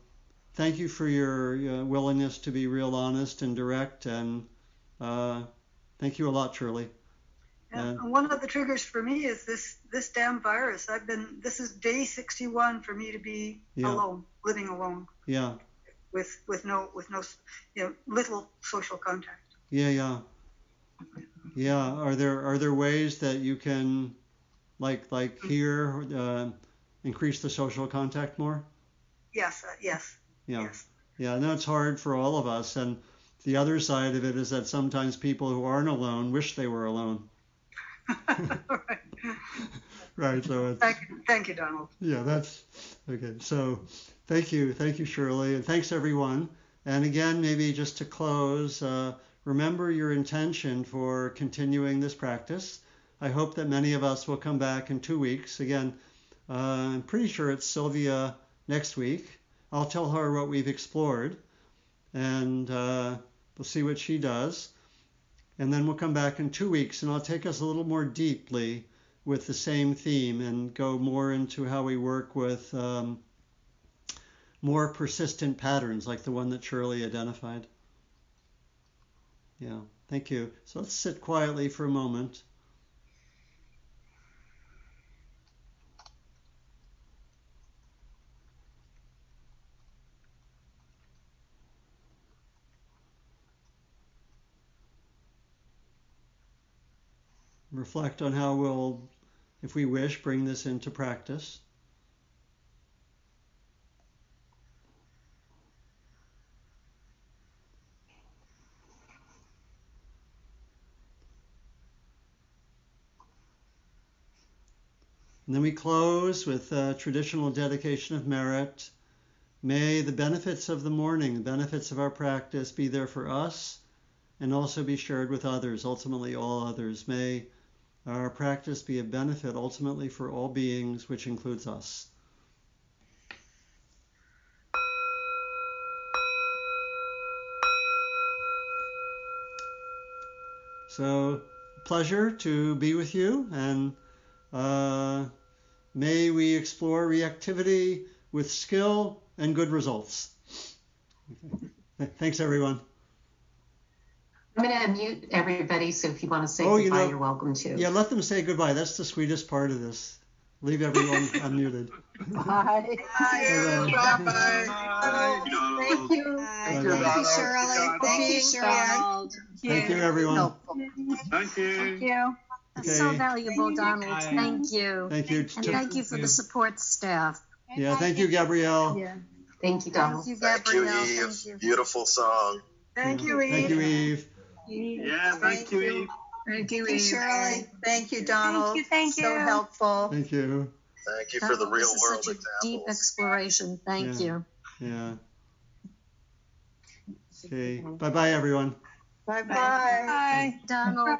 thank you for your uh, willingness to be real honest and direct, and uh, thank you a lot, Shirley. Yeah, and one of the triggers for me is this this damn virus. I've been this is day 61 for me to be yeah. alone, living alone. Yeah. With with no with no you know little social contact. Yeah, yeah. Yeah. Are there are there ways that you can, like like here, uh, increase the social contact more? Yes. Uh, yes. Yeah. Yes. Yeah. Know it's hard for all of us, and the other side of it is that sometimes people who aren't alone wish they were alone. right. right. So it's, thank, thank you, Donald. Yeah, that's okay. So thank you, thank you, Shirley, and thanks everyone. And again, maybe just to close. Uh, remember your intention for continuing this practice. I hope that many of us will come back in two weeks. Again, uh, I'm pretty sure it's Sylvia next week. I'll tell her what we've explored and uh, we'll see what she does. And then we'll come back in two weeks and I'll take us a little more deeply with the same theme and go more into how we work with um, more persistent patterns like the one that Shirley identified. Yeah, thank you. So let's sit quietly for a moment. Reflect on how we'll, if we wish, bring this into practice. Then we close with a traditional dedication of merit. May the benefits of the morning, the benefits of our practice be there for us and also be shared with others, ultimately all others. May our practice be a benefit ultimately for all beings, which includes us. So, pleasure to be with you and uh, may we explore reactivity with skill and good results. Thanks, everyone. I'm going to mute everybody, so if you want to say oh, goodbye, you are welcome to. Yeah, let them say goodbye. That's the sweetest part of this. Leave everyone unmuted. Bye. Bye. Bye. Bye. Bye. Thank you. Thank you, Thank you Shirley. Thank you, Shirley. Thank you, everyone. Thank you. Thank you. Okay. So valuable, Donald. Thank you. Thank you. And thank you for the support staff. Yeah, thank you, Gabrielle. Yeah. Thank you, Donald. Thank you, Thank you, Gabrielle. Eve. Thank you. Beautiful song. Thank you, Eve. Thank you, Eve. Yeah, thank you, Eve. Thank you, Thank you, Eve. Shirley. Thank you, Donald. Thank you, thank So you. helpful. Thank you. Thank you for the Donald, real this is world such a deep examples. exploration. Thank Yeah. you. Yeah. Okay. Bye bye, everyone. Bye-bye. Bye. Donald.